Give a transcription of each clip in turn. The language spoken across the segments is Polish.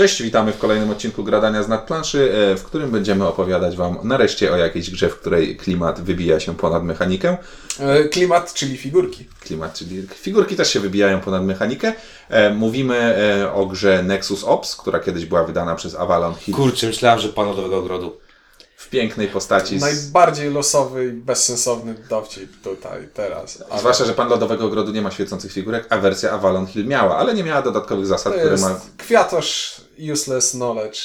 Cześć, witamy w kolejnym odcinku Gradania z nadplanszy, e, w którym będziemy opowiadać Wam nareszcie o jakiejś grze, w której klimat wybija się ponad mechanikę. E, Klimat, czyli figurki. Klimat, czyli figurki też się wybijają ponad mechanikę. E, Mówimy o grze Nexus Ops, która kiedyś była wydana przez Avalon Hill Kurczę, myślałem, że Pan Lodowego Ogrodu. w pięknej postaci. Z... Najbardziej losowy i bezsensowny dowcip tutaj, teraz. Ale Zwłaszcza, że Pan Lodowego Ogrodu nie ma świecących figurek, a wersja Avalon Hill miała, ale nie miała dodatkowych zasad, to które jest ma... kwiatosz useless knowledge.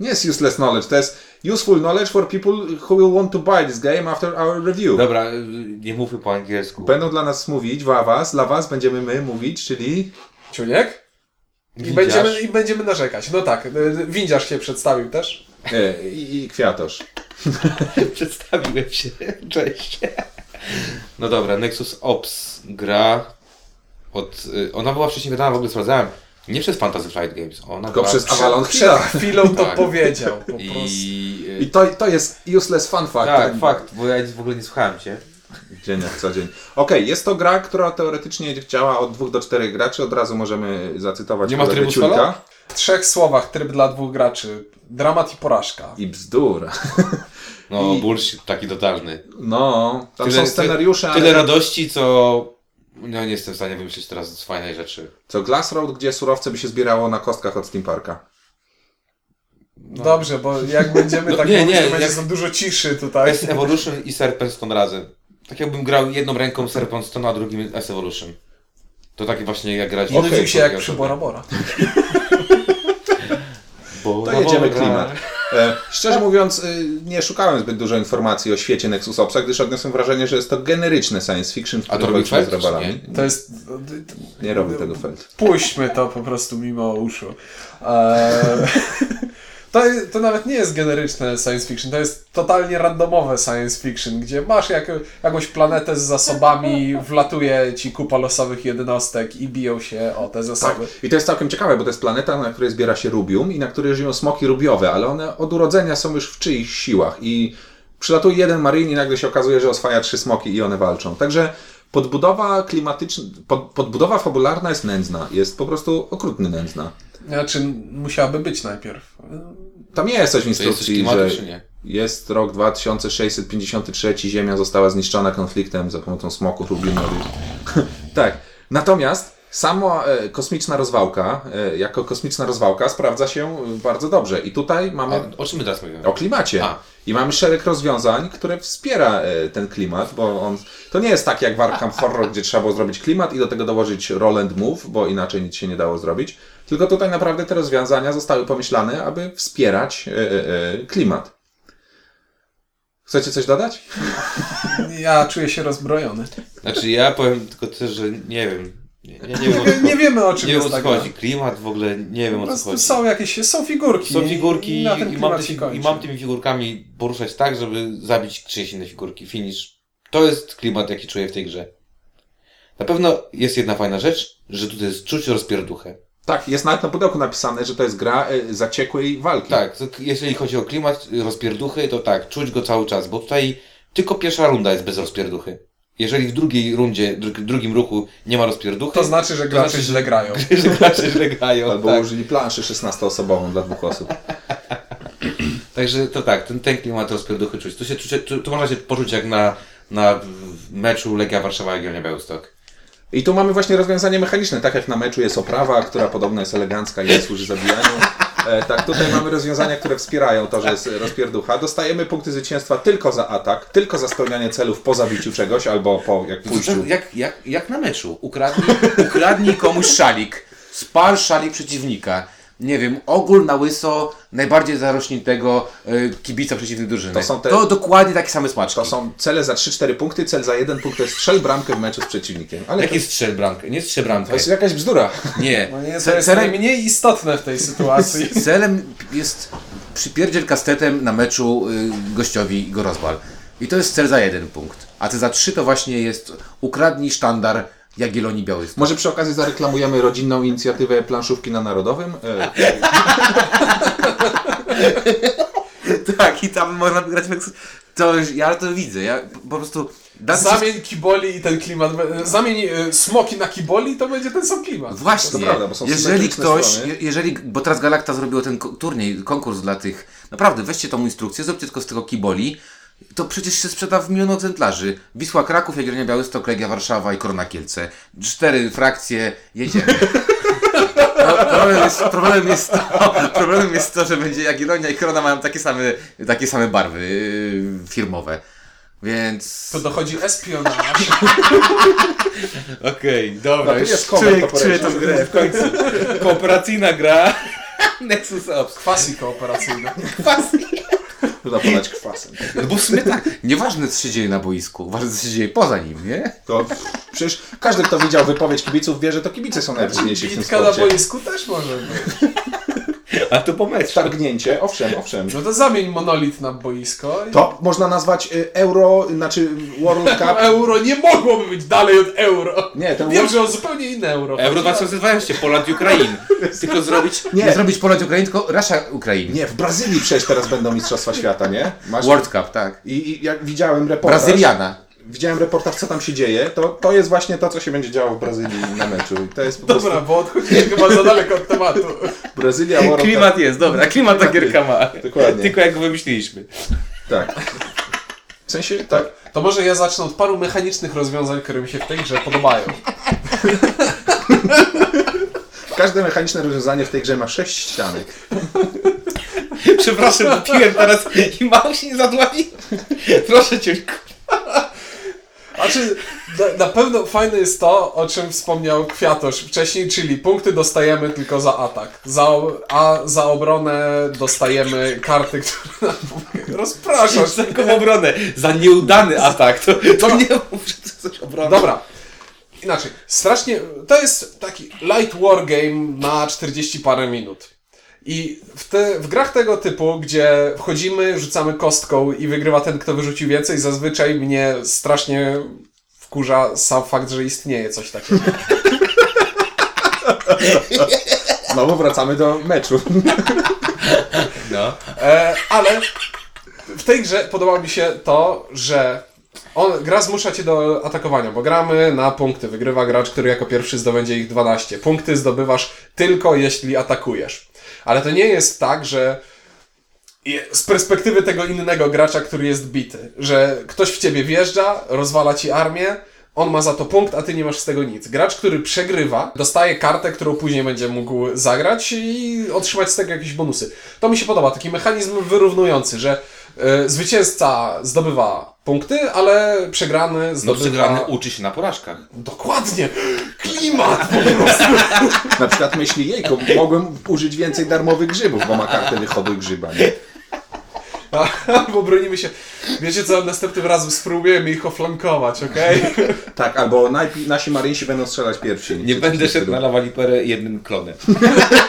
Nie jest useless knowledge, to jest useful knowledge for people who will want to buy this game after our review. Dobra, nie mówmy po angielsku. Będą dla nas mówić, dla was, dla was będziemy my mówić, czyli... Ciuniek? I Windziarz. będziemy, I będziemy narzekać. No tak, e, windziarz się przedstawił też. E, i, I kwiatosz. Przedstawiłem się. Cześć. No dobra, Nexus Ops gra od... y, Ona była wcześniej wydana, w ogóle sprawdzałem, nie przez Fantasy Flight Games. Ona Tylko przez przed- Avalon Przed Hilla. chwilą to Tak. powiedział po prostu. I... y, I to, to jest useless fun fact. Tak, fakt, bo ja w ogóle nie słuchałem Cię. Dzień jak co dzień. Okej, jest to gra, która teoretycznie działa od dwóch do czterech graczy. Od razu możemy zacytować Nie ma trybu Ciulka. solo? W trzech słowach tryb dla dwóch graczy. Dramat i porażka. I bzdur. No, I- bullshit taki totalny. No, tam Tyle- są scenariusze, Tyle ale... radości, co... No nie jestem w stanie wymyślić teraz fajnej rzeczy. Co Glass Road, gdzie surowce by się zbierało na kostkach od Steam Parka. Dobrze, bo jak będziemy No tak nie, mówić, nie, to będzie jak- dużo ciszy tutaj. S-Evolution i Serpent Stone razem. Tak jakbym grał jedną ręką Serpent Stone, a drugim S-Evolution. To takie właśnie jak grać... Nie nudził się jak ja przy Bora Bora. Bo To jedziemy klimat. E, szczerze mówiąc, y, nie szukałem zbyt dużo informacji o świecie Nexus Opsa, gdyż odniosłem wrażenie, że jest to generyczne science fiction, w którym robi walczymy z robalami. nie? To jest... Nie robi tego Feld. Puśćmy to po prostu mimo uszu. Eee, to, to nawet nie jest generyczne science fiction, to jest totalnie randomowe science fiction, gdzie masz jak, jakąś planetę z zasobami, wlatuje ci kupa losowych jednostek i biją się o te Tak. zasoby. I to jest całkiem ciekawe, bo to jest planeta, na której zbiera się rubium i na której żyją smoki rubiowe, ale one od urodzenia są już w czyichś siłach i przylatuje jeden marin i nagle się okazuje, że oswaja trzy smoki i one walczą. Także podbudowa klimatyczna, pod, podbudowa fabularna jest nędzna, jest po prostu okrutnie nędzna. Znaczy, musiałaby być najpierw. Tam jest coś w jest instrukcji, klimatu, że jest rok 2653, Ziemia została zniszczona konfliktem za pomocą smoków rubiumowych. tak. Natomiast sama e, kosmiczna rozwałka, e, jako kosmiczna rozwałka sprawdza się e, bardzo dobrze. I tutaj mamy A, o czym my teraz mówimy? o klimacie. A. I mamy szereg rozwiązań, które wspiera e, ten klimat, bo on, to nie jest tak jak w Arkham Horror, gdzie trzeba było zrobić klimat i do tego dołożyć roll and move, bo inaczej nic się nie dało zrobić. Tylko tutaj naprawdę te rozwiązania zostały pomyślane, aby wspierać e, e, e, klimat. Chcecie coś dodać? Ja czuję się rozbrojony. Znaczy ja powiem tylko też, że nie wiem. Nie, nie, nie wiem o Nie, wiemy o czym nie wiem, jest o co ta chodzi. Klimat w ogóle nie wiem o co prostu chodzi. są jakieś, są figurki. Są figurki i i, mam kończy. i mam tymi figurkami poruszać tak, żeby zabić czyjeś inne figurki. Finish. To jest klimat, jaki czuję w tej grze. Na pewno jest jedna fajna rzecz, że tutaj jest czuć rozpierduchę. Tak, jest nawet na pudełku napisane, że to jest gra e, zaciekłej walki. Tak, to, jeżeli chodzi o klimat rozpierduchy, to tak, czuć go cały czas, bo tutaj tylko pierwsza runda jest bez rozpierduchy. Jeżeli w drugiej rundzie, dru- drugim ruchu nie ma rozpierduchy, To znaczy, że gracze znaczy, źle grają. że gracze źle grają. Albo tak. użyli planszy 16-osobową dla dwóch osób. Także to tak, ten, ten klimat rozpierduchy czuć. Tu, się, tu, się- tu, tu można się poczuć jak na, na meczu Legia Warszawa Jagiellonia Białystok. I tu mamy właśnie rozwiązanie mechaniczne. Tak jak na meczu jest oprawa, która podobno jest elegancka i nie służy zabijaniu. E, tak, tutaj mamy rozwiązania, które wspierają to, że jest rozpierducha. Dostajemy punkty zwycięstwa tylko za atak, tylko za spełnianie celów po zabiciu czegoś albo po jak pójściu. Jak, jak, jak na meczu. Ukradnij, ukradnij komuś szalik. Spal szalik przeciwnika. Nie wiem, ogól na łyso najbardziej zarośniętego y, kibica przeciwnej drużyny. To są te- to dokładnie takie same smaczki. To są cele za 3-4 punkty, cel za 1 punkt to jest strzel bramkę w meczu z przeciwnikiem. Ale to, Jaki strzel bramkę? Nie strzel bramkę. to jest jakaś bzdura. Nie. No nie, to Ce- jest celem, najmniej istotne w tej sytuacji. celem jest przypierdziel kastetem na meczu y, gościowi go rozwal. I to jest cel za jeden punkt. A cel za trzy to właśnie jest ukradnij sztandar Jagiellonii Białystok. Może przy okazji zareklamujemy rodzinną inicjatywę planszówki na Narodowym. E, Tak, i tam można grać w to już, Ja to widzę. Ja po prostu Zamień kiboli i ten klimat. Zamień y, smoki na kiboli, to będzie ten sam klimat. Właśnie, To prawda, bo są jeżeli ktoś, strony. je- jeżeli, bo teraz Galacta zrobiło ten turniej, konkurs dla tych, naprawdę weźcie tą instrukcję, zróbcie tylko z tego kiboli, to przecież się sprzeda w milion egzemplarzy. Wisła Kraków, Jagiellonia Białystok, Legia Warszawa i Korona Kielce. Cztery frakcje, jedziemy. No, problem, jest, problemem, jest to, problemem jest to, że będzie Jagiellonia i Korona mają takie same, takie same barwy yy, firmowe. Więc... To dochodzi espionaż. Okej, No, dobra. tu już jest czuję- czuję tą grę. w końcu. Kooperacyjna gra. Nexus Ops. Kwasi kooperacyjne. Można podać kwasem. No bo w sumie tak. Nieważne, co się dzieje na boisku, ważne, co się dzieje poza nim, nie? To przecież każdy, kto widział wypowiedź kibiców, wie, że to kibice są najważniejsi w tym Bitka na sporcie. boisku też może być. A to po meczu. Targnięcie, owszem, owszem. No to zamień monolit na boisko. I... To można nazwać y, Euro, znaczy World Cup. Euro nie mogłoby być dalej od euro. Nie, ten Wiem, World że on zupełnie inne euro. Euro 2012, Poland Ukrain. Tylko zrobić... Nie, Nie, zrobić Poland Ukraiń, tylko Russia Ukraiń. nie, w Brazylii przecież teraz będą Mistrzostwa Świata, nie? Masz... World Cup, tak. I, I jak widziałem reportaż, Brazyliana. Widziałem reportaż, co tam się dzieje, to, to jest właśnie to, co się będzie działo w Brazylii na meczu. I to jest po Dobra, bo odchodzimy chyba za daleko od tematu. prostu Brazylia World Cup. Klimat jest, dobra, klimat ta gierka ma. Dokładnie. Tylko jak go wymyśliliśmy. Tak. W sensie, tak. To może ja zacznę od paru mechanicznych rozwiązań, które mi się w tej grze podobają. Każde mechaniczne rozwiązanie w tej grze ma sześć ścianek. Przepraszam, dopiłem teraz i mało się nie zadławi. Proszę cię. Znaczy, na, na pewno fajne jest to, o czym wspomniał Kwiatosz wcześniej, czyli punkty dostajemy tylko za atak. Za, a za obronę dostajemy karty, które nam rozpraszasz. Za taką obronę. Za nieudany atak. To, to nie mów, że to coś obrona. Dobra. Inaczej, strasznie, to jest taki light war game na 40 parę minut. I w, te, w grach tego typu, gdzie wchodzimy, rzucamy kostką i wygrywa ten, kto wyrzucił więcej, zazwyczaj mnie strasznie wkurza sam fakt, że istnieje coś takiego. Znowu wracamy do meczu. No. E, ale w tej grze podoba mi się to, że on, gra zmusza cię do atakowania, bo gramy na punkty. Wygrywa gracz, który jako pierwszy zdobędzie ich 12. Punkty zdobywasz tylko jeśli atakujesz. Ale to nie jest tak, że z perspektywy tego innego gracza, który jest bity, że ktoś w ciebie wjeżdża, rozwala ci armię, on ma za to punkt, a ty nie masz z tego nic. Gracz, który przegrywa, dostaje kartę, którą później będzie mógł zagrać i otrzymać z tego jakieś bonusy. To mi się podoba, taki mechanizm wyrównujący, że y, zwycięzca zdobywa punkty, ale przegrany No zdobywa... przegrany uczy się na porażkach. Dokładnie! Klimat po prostu! Na przykład myśli jejku, mogłem użyć więcej darmowych grzybów, bo ma kartę wychodu grzyba, nie? Albo bronimy się. Wiecie co, następnym razem spróbujemy ich oflankować, okej? Tak, albo najpi- nasi maryjsi będą strzelać pierwsi. Nie będę szedł stylu. na lawaliperę jednym klonem.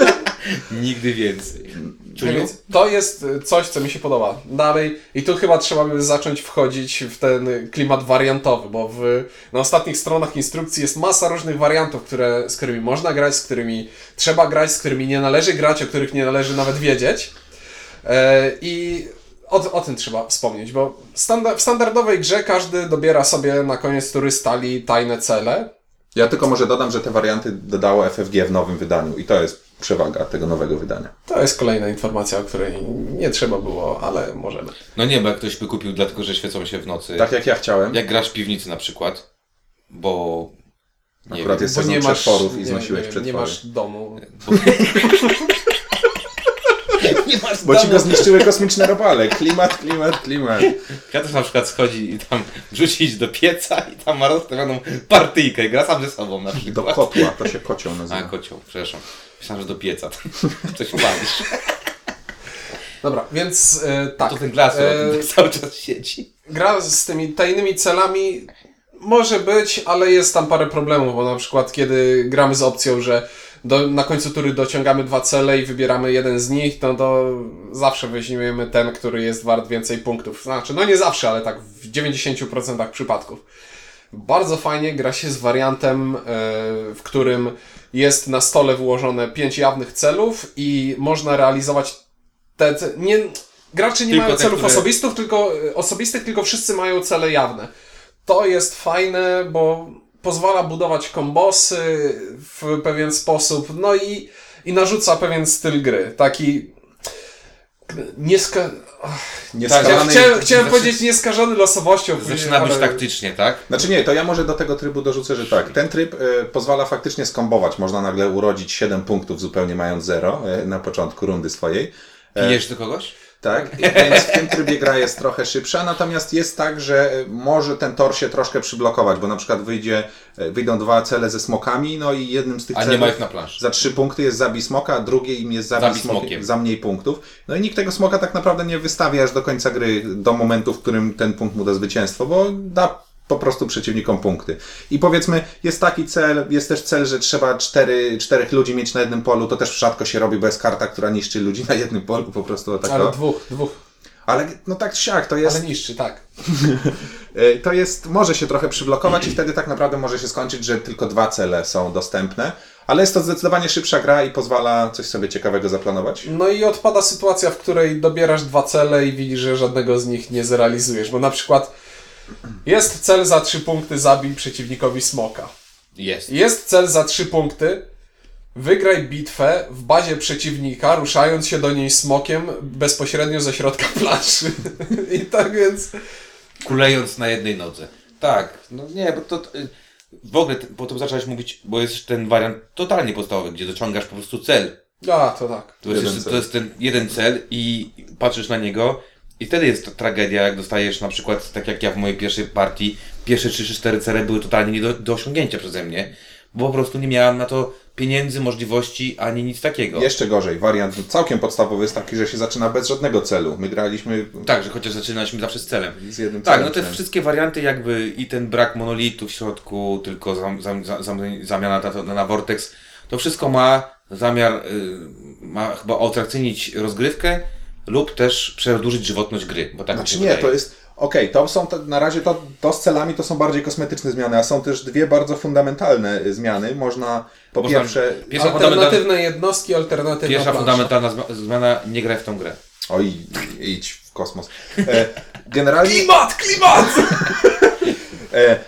Nigdy więcej. Czuniu? Więc to jest y, coś, co mi się podoba. Dalej, i tu chyba trzeba by zacząć wchodzić w ten klimat wariantowy, bo w, na ostatnich stronach instrukcji jest masa różnych wariantów, które, z którymi można grać, z którymi trzeba grać, z którymi nie należy grać, o których nie należy nawet wiedzieć. E, I o, o tym trzeba wspomnieć, bo standa, w standardowej grze każdy dobiera sobie na koniec tury stali tajne cele, Ja tylko może dodam, że te warianty dodało FFG w nowym wydaniu i to jest przewaga tego nowego wydania. To jest kolejna informacja, o której nie trzeba było, ale możemy. No nie, bo jak ktoś by kupił dlatego, że świecą się w nocy. Tak jak ja chciałem. Jak grasz w piwnicy na przykład, bo... Nie Akurat wiem, jest sezon przetworów i nie, znosiłeś nie, przetwory. nie masz domu. nie masz Bo ci go zniszczyły kosmiczne robale. Klimat, klimat, klimat. Ja też na przykład schodzi i tam wrzucić do pieca i tam ma rozstawioną partyjkę. Gra sam ze sobą na Do przykład. kotła, to się kocioł A, nazywa. kocioł, przepraszam. Myślałem, że do pieca. Coś palisz. Dobra, więc e, tak. To ten glas E, e... cały czas siedzi. gra z tymi tajnymi celami może być, ale jest tam parę problemów, bo na przykład kiedy gramy z opcją, że do, na końcu tury dociągamy dwa cele i wybieramy jeden z nich, no to zawsze weźmiemy ten, który jest wart więcej punktów. Znaczy, no nie zawsze, ale tak w 90% przypadków. Bardzo fajnie gra się z wariantem, e, w którym jest na stole wyłożone pięć jawnych celów i można realizować te, nie, gracze nie Tylko mają te, celów które- osobistów, tylko, osobistych, tylko wszyscy mają cele jawne. to jest fajne, bo pozwala budować kombosy w pewien sposób, no i, i narzuca pewien styl gry. Taki nieska... Nieskazany- Tak, chciałem, chciałem Zaczy- powiedzieć nieskażony losowością. Zaczyna być ale- taktycznie, tak? Znaczy nie, to ja może do tego trybu dorzucę, że tak. Ten tryb e, pozwala faktycznie skombować. Można nagle urodzić 7 punktów zupełnie mając 0 e, na początku rundy swojej. Pijesz do kogoś? Tak, I więc w tym trybie gra jest trochę szybsza, natomiast jest tak, że e, może ten tor się troszkę przyblokować, bo na przykład wyjdzie, e, wyjdą dwa cele ze smokami, no i jednym z tych A nie celów ma ich na planszy. za trzy punkty jest zabij smoka, a drugim jest zabij, Zabij smokiem, smokiem. za mniej punktów. No i nikt tego smoka tak naprawdę nie wystawia aż do końca gry, do momentu, w którym ten punkt mu da zwycięstwo, bo da po prostu przeciwnikom punkty. I powiedzmy, jest taki cel, jest też cel, że trzeba cztery, czterech ludzi mieć na jednym polu, to też rzadko się robi, bo jest karta, która niszczy ludzi na jednym polu, po prostu tak Ale dwóch, dwóch. Ale no tak siak, to jest, Ale niszczy, tak. e, to jest, może się trochę przyblokować i wtedy tak naprawdę może się skończyć, że tylko dwa cele są dostępne, ale jest to zdecydowanie szybsza gra i pozwala coś sobie ciekawego zaplanować. No i odpada sytuacja, w której dobierasz dwa cele i widzisz, że żadnego z nich nie zrealizujesz, bo na przykład jest cel za trzy punkty, zabij przeciwnikowi smoka. Jest. Jest cel za trzy punkty, wygraj bitwę w bazie przeciwnika, ruszając się do niej smokiem bezpośrednio ze środka planszy. I tak więc... Kulejąc na jednej nodze. Tak, no nie, bo to... y, W ogóle potem zacząłeś mówić, bo jest ten wariant totalnie podstawowy, gdzie dociągasz po prostu cel. A, to tak. To jest, to jest ten jeden cel i patrzysz na niego i wtedy jest to tragedia, jak dostajesz na przykład, tak jak ja w mojej pierwszej partii, pierwsze 3 czy 4 cele były totalnie nie do, do osiągnięcia przeze mnie, bo po prostu nie miałem na to pieniędzy, możliwości, ani nic takiego. Jeszcze gorzej, wariant całkiem podstawowy jest taki, że się zaczyna bez żadnego celu. My graliśmy Tak, że chociaż zaczynaliśmy zawsze z celem. z jednym Tak, celem. no te wszystkie warianty jakby i ten brak monolitu w środku, tylko zam, zam, zam, zam, zamiana na, to- na Vortex, to wszystko ma zamiar, y, ma chyba atrakcyjnić rozgrywkę lub też przedłużyć żywotność gry, bo tak Znaczy się nie, wydaje. to jest. Okej, to są te, na razie to, to z celami to są bardziej kosmetyczne zmiany, a są też dwie bardzo fundamentalne y, zmiany. Można po Można- pierwsze. Pierwsza, fundamentalna, Alternatywne jednostki, alternatywna pierwsza plansza. fundamentalna zmiana, nie graj w tą grę. Oj, idź w kosmos. E, generalnie. Klimat, klimat! E,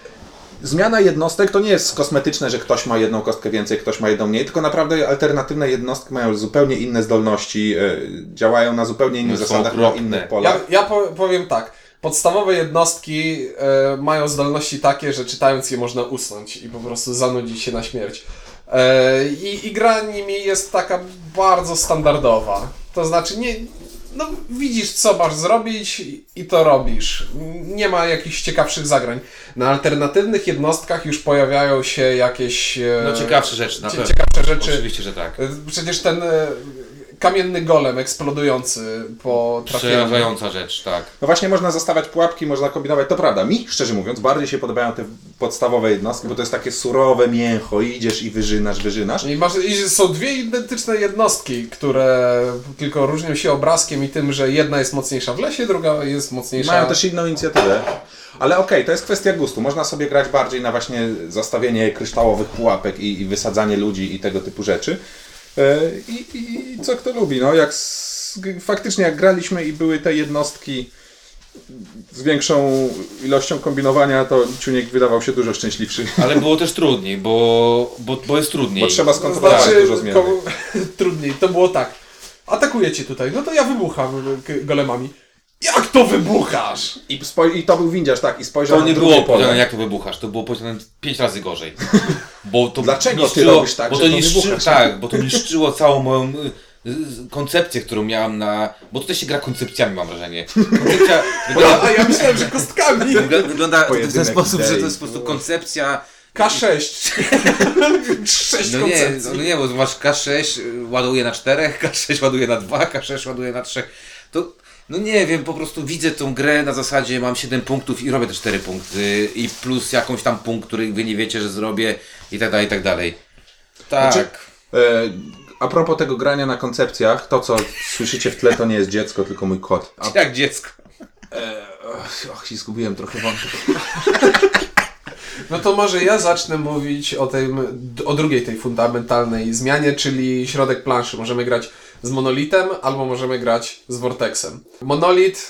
Zmiana jednostek to nie jest kosmetyczne, że ktoś ma jedną kostkę więcej, ktoś ma jedną mniej, tylko naprawdę alternatywne jednostki mają zupełnie inne zdolności, e, działają na zupełnie innych zasadach, na innych Ja, polach. ja po- powiem tak. Podstawowe jednostki e, mają zdolności takie, że czytając je można usnąć i po prostu zanudzić się na śmierć. E, i, I gra nimi jest taka bardzo standardowa. To znaczy, nie, no, widzisz, co masz zrobić i to robisz. Nie ma jakichś ciekawszych zagrań. Na alternatywnych jednostkach już pojawiają się jakieś. e, No ciekawsze rzeczy, na pewno. ciekawsze rzeczy. Oczywiście, że tak. E, Przecież ten e, kamienny golem eksplodujący po trafieniu. Przerażająca rzecz, tak. No właśnie można zostawiać pułapki, można kombinować. To prawda, mi szczerze mówiąc bardziej się podobają te podstawowe jednostki, bo to jest takie surowe mięcho, idziesz i wyżynasz, wyżynasz. I, masz, I są dwie identyczne jednostki, które tylko różnią się obrazkiem i tym, że jedna jest mocniejsza w lesie, druga jest mocniejsza. mają też inną inicjatywę. Ale okej, to jest kwestia gustu. Można sobie grać bardziej na właśnie zastawienie kryształowych pułapek i, i wysadzanie ludzi i tego typu rzeczy. E, I, i, co kto lubi. No, jak s- faktycznie jak graliśmy i były te jednostki z większą ilością kombinowania, to Ciuniek wydawał się dużo szczęśliwszy. Ale było też trudniej, bo, bo, bo jest trudniej. Bo trzeba skontrolować znaczy, dużo zmian. trudniej. To było tak. Atakujecie tutaj, no to ja wybucham k- golemami. Jak to wybuchasz? I, spoj- I to był windziarz, tak, i spojrzał To nie na drugie było pole. powiedziane jak to wybuchasz, to było powiedziane pięć razy gorzej. Bo to Dlaczego ty robisz tak, bo że to niszczy, wybuchasz? Tak, bo to niszczyło całą moją y, y, koncepcję, którą miałam na... Bo tutaj się gra koncepcjami, mam wrażenie. Koncepcja wygląda, A ja myślałem, że kostkami. Wygl- Wygląda w ten Pojedynek sposób, że to jest po prostu koncepcja. K6. Sześć No nie, koncepcji. no nie, bo masz K6 y, ładuje na 4, K6 ładuje na 2, K6 ładuje na 3. To, no nie wiem, po prostu widzę tą grę na zasadzie mam 7 punktów i robię te 4 punkty i plus jakąś tam punkt, który wy nie wiecie, że zrobię i tak dalej, i tak dalej. Tak. Znaczy- E, a propos tego grania na koncepcjach, to co słyszycie w tle to nie jest dziecko, tylko mój kot. A, Jak dziecko. och, i zgubiłem trochę wątek. No to może ja zacznę mówić o, tej, o drugiej tej fundamentalnej zmianie, czyli środek planszy. Możemy grać z Monolitem, albo możemy grać z Vortexem. Monolit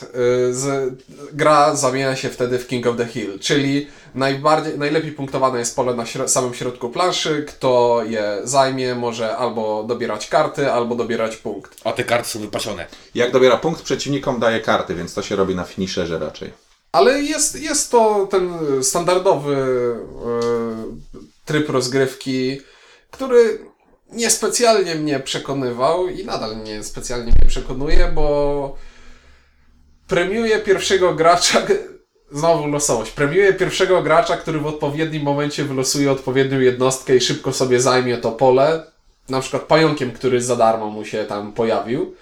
y, z, gra zamienia się wtedy w King of the Hill, czyli najbardziej, najlepiej punktowane jest pole na śro- samym środku planszy. Kto je zajmie, może albo dobierać karty, albo dobierać punkt. A te karty są wypasione. Jak dobiera punkt, przeciwnikom daje karty, więc to się robi na finisherze raczej. Ale jest, jest to ten standardowy e, tryb rozgrywki, który niespecjalnie mnie przekonywał i nadal mnie specjalnie mnie przekonuje, bo premiuje pierwszego gracza. Znowu losowość. Premiuje pierwszego gracza, który w odpowiednim momencie wylosuje odpowiednią jednostkę i szybko sobie zajmie to pole. Na przykład pająkiem, który za darmo mu się tam pojawił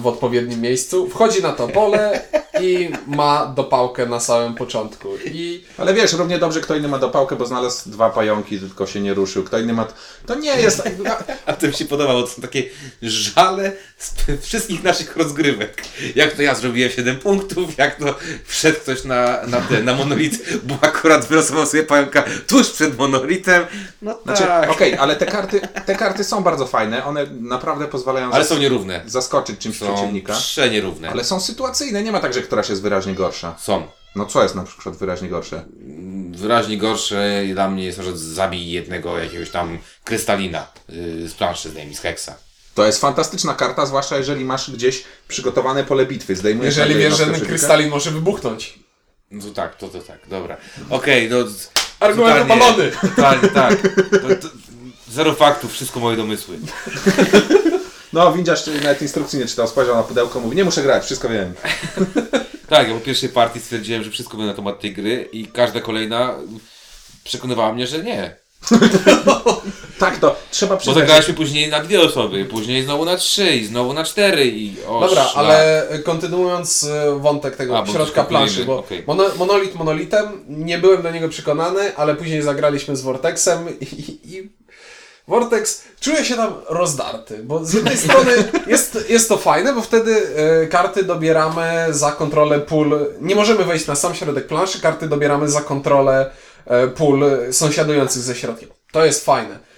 w odpowiednim miejscu. Wchodzi na to pole i ma dopałkę na samym początku. I Ale wiesz, równie dobrze kto inny ma dopałkę, bo znalazł dwa pająki, tylko się nie ruszył. Kto inny ma... To nie jest... A to mi się podobało, to są takie żale z wszystkich naszych rozgrywek. Jak to ja zrobiłem 7 punktów, jak to wszedł ktoś na, na, ten, na monolit, bo akurat wylosował sobie pająka tuż przed monolitem. No Znaczy, tak. okej, ale te karty, te karty są bardzo fajne. One naprawdę pozwalają Ale zas- są nierówne. zaskoczyć czymś Są przeciwnika. przenierówne. Ale są sytuacyjne, nie ma tak, że któraś jest wyraźnie gorsza. Są. No co jest na przykład wyraźnie gorsze? Wyraźnie gorsze dla mnie jest to, że zabij jednego jakiegoś tam krystalina yy, z planszy, zdejmij z heksa. To jest fantastyczna karta, zwłaszcza jeżeli masz gdzieś przygotowane pole bitwy. Zdejmujesz jeżeli wiesz, że ten krystalin może wybuchnąć. No to tak, to, to tak, dobra. Okej, no... z- Argument obalony. Totalnie, tak. To, to, zero faktów, wszystko moje domysły. No, windziarz nawet instrukcji nie czytał, spojrzał na pudełko, mówi, nie muszę grać, wszystko wiem. Tak, ja po pierwszej partii stwierdziłem, że wszystko wiem na temat tej gry i każda kolejna przekonywała mnie, że nie. Tak, to trzeba Bo przyznać. zagraliśmy później na dwie osoby, później znowu na trzy i znowu na cztery i o Dobra, szlak. ale kontynuując e, wątek tego A, bo środka planszy, bo okej. mono, monolit monolitem, nie byłem do niego przekonany, ale później zagraliśmy z Vortexem i, i, i Vortex czuje się tam rozdarty, bo z jednej strony jest, jest to fajne, bo wtedy e, karty dobieramy za kontrolę pól, nie możemy wejść na sam środek planszy, karty dobieramy za kontrolę e, pól sąsiadujących ze środkiem. To jest fajne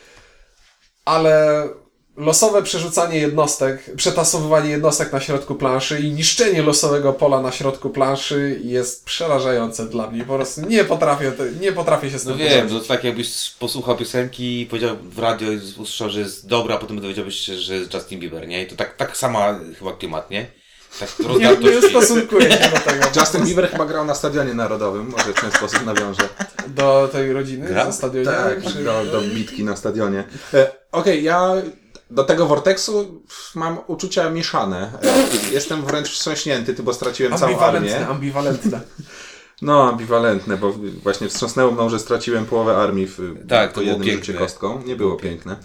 ale losowe przerzucanie jednostek, przetasowywanie jednostek na środku planszy i niszczenie losowego pola na środku planszy jest przerażające dla mnie. Po prostu nie potrafię, nie potrafię się z tym No wiem, to tak jakbyś posłuchał piosenki i powiedział w radio i usłyszał, że jest dobra, a potem dowiedziałbyś się, że jest Justin Bieber, nie? I to tak, tak sama chyba klimat, nie? Tak Nie, rozdartość nie stosunkuję się do tego. Justin Bieber chyba grał na stadionie narodowym, może w ten sposób nawiążę. Do tej rodziny Grał? na stadionie? Tak, czy- do, do bitki na stadionie. E, Okej, ja do tego Vortexu mam uczucia mieszane. E, jestem wręcz wstrząśnięty, ty, bo straciłem całą armię. ambiwalentne. No, ambiwalentne, bo właśnie wstrząsnęło mną, że straciłem połowę armii w, Tak, to po jednym piękne. rzucie kostką. Nie było piękne.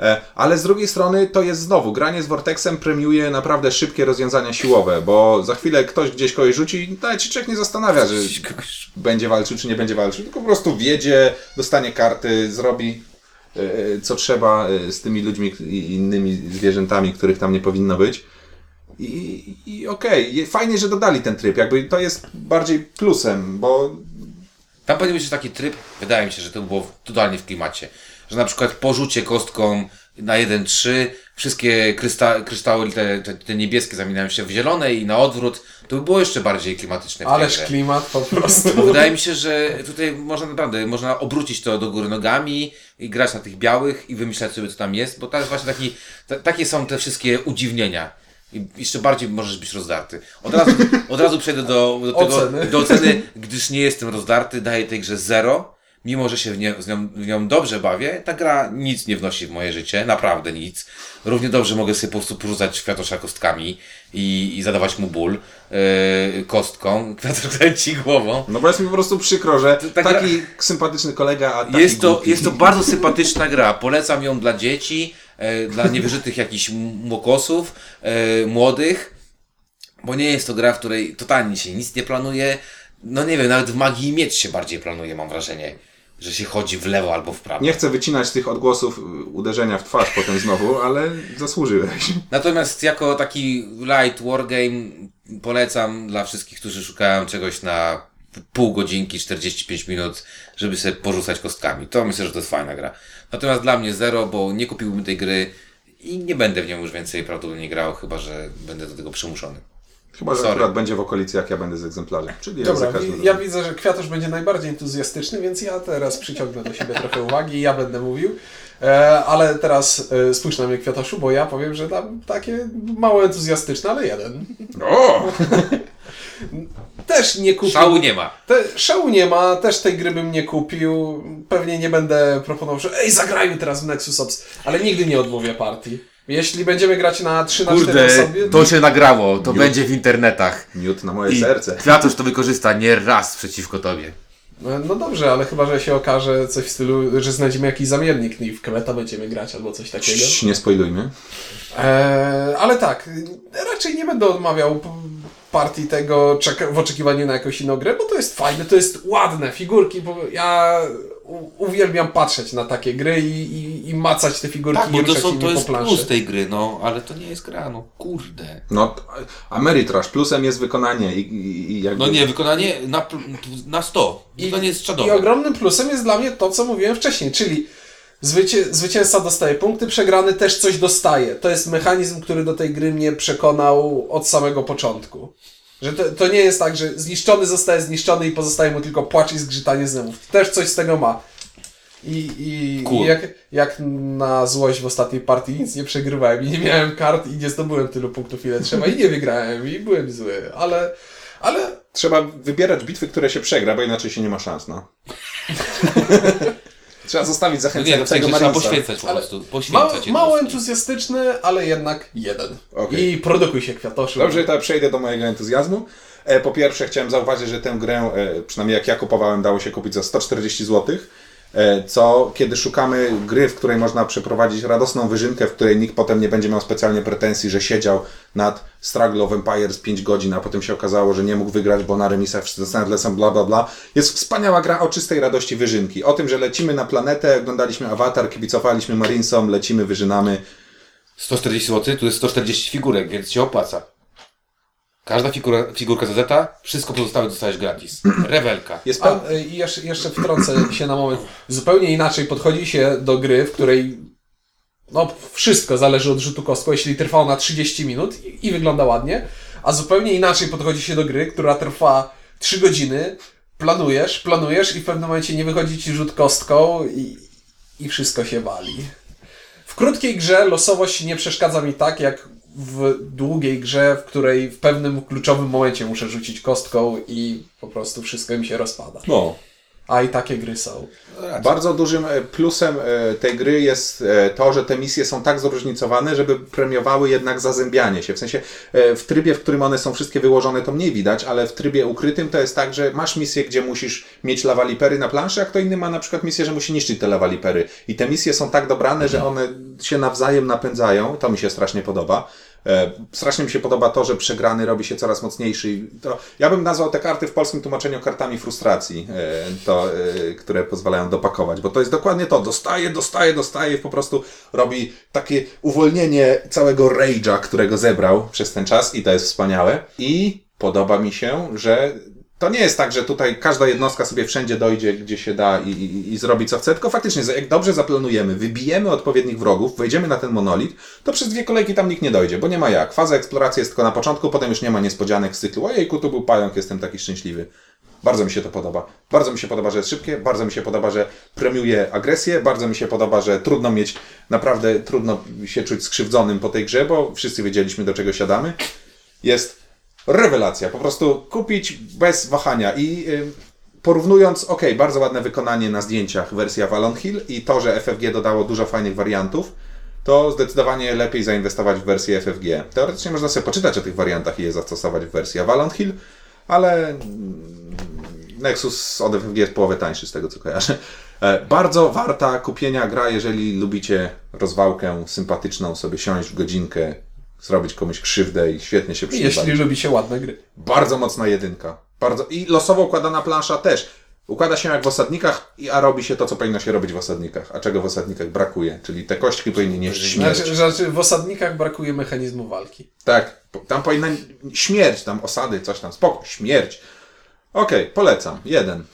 E, Ale z drugiej strony to jest znowu, granie z Vortexem premiuje naprawdę szybkie rozwiązania siłowe, bo za chwilę ktoś gdzieś kogoś rzuci i nawet się człowiek nie zastanawia, że będzie walczył czy nie będzie walczył, tylko po prostu wiedzie, dostanie karty, zrobi co trzeba e, z tymi ludźmi i innymi zwierzętami, których tam nie powinno być. I, i okej, Je- fajnie, że dodali ten tryb, jakby to jest bardziej plusem, bo Tam powinien być taki tryb, wydaje mi się, że to było totalnie w klimacie. Że na przykład po rzucie kostką na 1-3 wszystkie krysta kryształy, te, te, te niebieskie zamieniają się w zielone i na odwrót. To by było jeszcze bardziej klimatyczne Ależ grze. klimat po prostu. Bo wydaje mi się, że tutaj można naprawdę, można obrócić to do góry nogami i grać na tych białych i wymyślać sobie, co tam jest, bo jest właśnie taki, ta, takie są te wszystkie udziwnienia. I jeszcze bardziej możesz być rozdarty. Od razu, od razu przejdę do, do tego, Oceny. do oceny, gdyż nie jestem rozdarty, daję tej grze 0. Mimo, że się w, nie, z nią, w nią dobrze bawię, ta gra nic nie wnosi w moje życie, naprawdę nic. Równie dobrze mogę sobie po prostu porzucać kwiatosza kostkami i, i zadawać mu ból yy, kostką. Kwiatosz kręci głową. no bo jest mi po prostu przykro, że tak taki sympatyczny kolega, a taki Jest to, głupi. jest to bardzo sympatyczna gra. Polecam ją dla dzieci, e, dla niewyżytych jakichś młokosów, e, młodych, bo nie jest to gra, w której totalnie się nic nie planuje. No nie wiem, nawet w Magii Miecz się bardziej planuje, mam wrażenie. Że się chodzi w lewo albo w prawo. Nie chcę wycinać tych odgłosów y, uderzenia w twarz potem znowu, ale zasłużyłeś. Natomiast jako taki light wargame polecam dla wszystkich, którzy szukają czegoś na pół godzinki, 45 minut, żeby sobie porzucać kostkami. To myślę, że to jest fajna gra. Natomiast dla mnie zero, bo nie kupiłbym tej gry i nie będę w nią już więcej prawdopodobnie grał, chyba że będę do tego przymuszony. Chyba, że Sorry. akurat będzie w okolicy, jak ja będę z egzemplarzem. Czyli jak Dobra, ja razem. widzę, że Kwiatusz będzie najbardziej entuzjastyczny, więc ja teraz przyciągnę do siebie trochę uwagi i ja będę mówił. E, ale teraz e, spójrz na mnie Kwiatoszu, bo ja powiem, że tam takie mało entuzjastyczne, ale jeden. O! Też nie kupił. Szału nie ma. Te, szału nie ma, też tej gry bym nie kupił. Pewnie nie będę proponował, że ej, zagrajmy teraz w Nexus Ops, ale nigdy nie odmówię partii. Jeśli będziemy grać na 3 na 4 Kurde, osoby, to się nagrało, to będzie w internetach. Miód na moje I serce. Kwiatusz to wykorzysta nie raz przeciwko tobie. No, no dobrze, ale chyba, że się okaże coś w stylu, że znajdziemy jakiś zamiennik i w Kremeta będziemy grać albo coś takiego. Cii, nie spoilujmy. Eee, ale tak, raczej nie będę odmawiał partii tego w oczekiwaniu na jakąś inną grę, bo to jest fajne, to jest ładne, figurki, bo ja uwielbiam patrzeć na takie gry i, i, i macać te figurki Tak, i bo to, są, nimi to po jest planszy. plus tej gry, no, ale to nie jest gra, no, kurde. No, Ameritrash. Plusem jest wykonanie i, i, i jakby... No nie, wykonanie na, na 100. Wykonanie jest I czadowe. ogromnym plusem jest dla mnie to, co mówiłem wcześniej, czyli zwycię zwycięzca dostaje punkty, przegrany też coś dostaje. To jest mechanizm, który do tej gry mnie przekonał od samego początku. Że to, to nie jest tak, że zniszczony zostaje zniszczony i pozostaje mu tylko płacz i zgrzytanie zębów. Też coś z tego ma. I, i, Cool. i jak, jak na złość w ostatniej partii nic nie przegrywałem i nie miałem kart i nie zdobyłem tylu punktów ile trzeba i nie wygrałem i byłem zły, ale, ale Trzeba wybierać bitwy, które się przegra, bo inaczej się nie ma szans, no. Trzeba zostawić No zachęcenie nie, no sensie tego trzeba poświęcać po prostu. Ma, Poświęcać je mało entuzjastyczny, ale jednak jeden. Okej. I produkuj się kwiatoszu. Dobrze, to przejdę do mojego entuzjazmu. E, Po pierwsze chciałem zauważyć, że tę grę, e, przynajmniej jak ja kupowałem, dało się kupić za 140 zł. E, Co kiedy szukamy gry, w której można przeprowadzić radosną wyżynkę, w której nikt potem nie będzie miał specjalnie pretensji, że siedział nad Struggle of Empires 5 godzin, a potem się okazało, że nie mógł wygrać, bo na remisach dostałem lecą, bla bla bla. Jest wspaniała gra o czystej radości wyżynki. O tym, że lecimy na planetę, oglądaliśmy awatar, kibicowaliśmy Marinsom, lecimy, wyżynamy. 140 zł, tu jest 140 figurek, więc się opłaca. Każda figura, figurka ZZ, wszystko pozostałe dostajesz gratis. Rewelka. Jest A, y, i jeszcze, jeszcze wtrącę się na moment. Zupełnie inaczej podchodzi się do gry, w której no, wszystko zależy od rzutu kostką, jeśli trwa ona 30 minut i, i wygląda ładnie, a zupełnie inaczej podchodzi się do gry, która trwa 3 godziny, planujesz, planujesz i w pewnym momencie nie wychodzi ci rzut kostką i, i wszystko się wali. W krótkiej grze losowość nie przeszkadza mi tak, jak w długiej grze, w której w pewnym kluczowym momencie muszę rzucić kostką i po prostu wszystko mi się rozpada. No, A i takie gry są. Bardzo dużym e, plusem e, tej gry jest e, to, że te misje są tak zróżnicowane, żeby premiowały jednak zazębianie się. W sensie w trybie, w którym one są wszystkie wyłożone, to mniej widać, ale w trybie ukrytym to jest tak, że masz misję, gdzie musisz mieć lawalipery na planszy, a kto inny ma na przykład misję, że musi niszczyć te lawalipery. I te misje są tak dobrane, że one się nawzajem napędzają. To mi się strasznie podoba. E, Strasznie mi się podoba to, że przegrany robi się coraz mocniejszy. i To, ja bym nazwał te karty w polskim tłumaczeniu kartami frustracji, e, to, e, które pozwalają dopakować, bo to jest dokładnie to. Dostaje, dostaje, dostaje, po prostu robi takie uwolnienie całego rage'a, którego zebrał przez ten czas i to jest wspaniałe. I podoba mi się, że to nie jest tak, że tutaj każda jednostka sobie wszędzie dojdzie, gdzie się da i, i, i zrobi co chce, tylko faktycznie, jak dobrze zaplanujemy, wybijemy odpowiednich wrogów, wejdziemy na ten monolit, to przez dwie kolejki tam nikt nie dojdzie, bo nie ma jak. Faza eksploracji jest tylko na początku, potem już nie ma niespodzianek z cyklu. Ojejku, tu był pająk, jestem taki szczęśliwy. Bardzo mi się to podoba. Bardzo mi się podoba, że jest szybkie, bardzo mi się podoba, że premiuje agresję, bardzo mi się podoba, że trudno mieć, naprawdę trudno się czuć skrzywdzonym po tej grze, bo wszyscy wiedzieliśmy, do czego siadamy. Jest rewelacja. Po prostu kupić bez wahania i y, porównując, ok, bardzo ładne wykonanie na zdjęciach wersja Valon Hill i to, że FFG dodało dużo fajnych wariantów, to zdecydowanie lepiej zainwestować w wersję FFG. Teoretycznie można sobie poczytać o tych wariantach i je zastosować w wersji Avalon Hill, ale mm, Nexus od FFG jest połowę tańszy z tego co kojarzę. E, Bardzo warta kupienia gra, jeżeli lubicie rozwałkę sympatyczną, sobie siąść w godzinkę, zrobić komuś krzywdę i świetnie się przyjmie. Jeśli lubi się ładne gry. Bardzo mocna jedynka. Bardzo... I losowo układana plansza też. Układa się jak w osadnikach, a robi się to, co powinno się robić w osadnikach. A czego w osadnikach brakuje? Czyli te kości powinny nieść śmierć. Znaczy, znaczy, w osadnikach brakuje mechanizmu walki. Tak, tam powinna śmierć, tam osady, coś tam, spoko, śmierć. Okej, polecam. Jeden.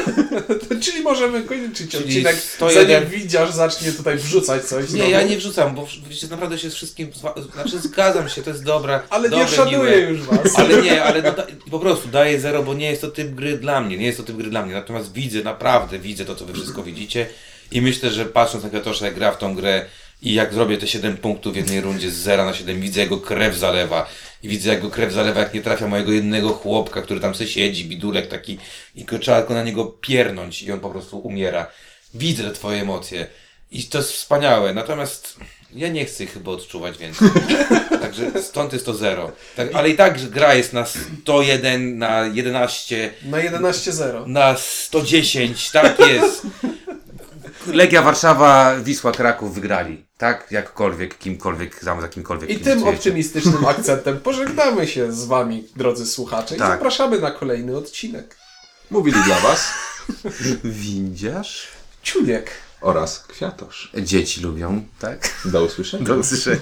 Czyli możemy kończyć Czyli odcinek, 101. zanim widziarz zacznie tutaj wrzucać coś. Nie, znowu. ja nie wrzucam, bo wiecie, naprawdę się z wszystkim, zwa- znaczy zgadzam się, to jest dobra, Ale dobre, nie szanuję miłe. już was. Ale nie, ale no, da, po prostu daję zero, bo nie jest to typ gry dla mnie, nie jest to typ gry dla mnie. Natomiast widzę, naprawdę widzę to, co wy wszystko widzicie i myślę, że patrząc na Kwiatosza, jak gra w tą grę i jak zrobię te 7 punktów w jednej rundzie z 0 na 7, widzę jego krew zalewa i widzę jak go krew zalewa, jak nie trafia mojego jednego chłopka, który tam se siedzi, bidulek taki i trzeba tylko na niego piernąć i on po prostu umiera. Widzę te twoje emocje i to jest wspaniałe, natomiast ja nie chcę chyba odczuwać więcej. Także stąd jest to zero. Tak, ale i tak gra jest na 101, na 11, Na 11-0. na 110, tak jest. Legia Warszawa, Wisła Kraków wygrali. Tak? Jakkolwiek, kimkolwiek, za za kimkolwiek I tym kibicujecie. optymistycznym akcentem pożegnamy się z wami, drodzy słuchacze, i Tak. zapraszamy na kolejny odcinek. Mówili dla Was Windziarz? Ciuniek. oraz Kwiatosz. Dzieci lubią, tak? Do usłyszenia. Do usłyszenia.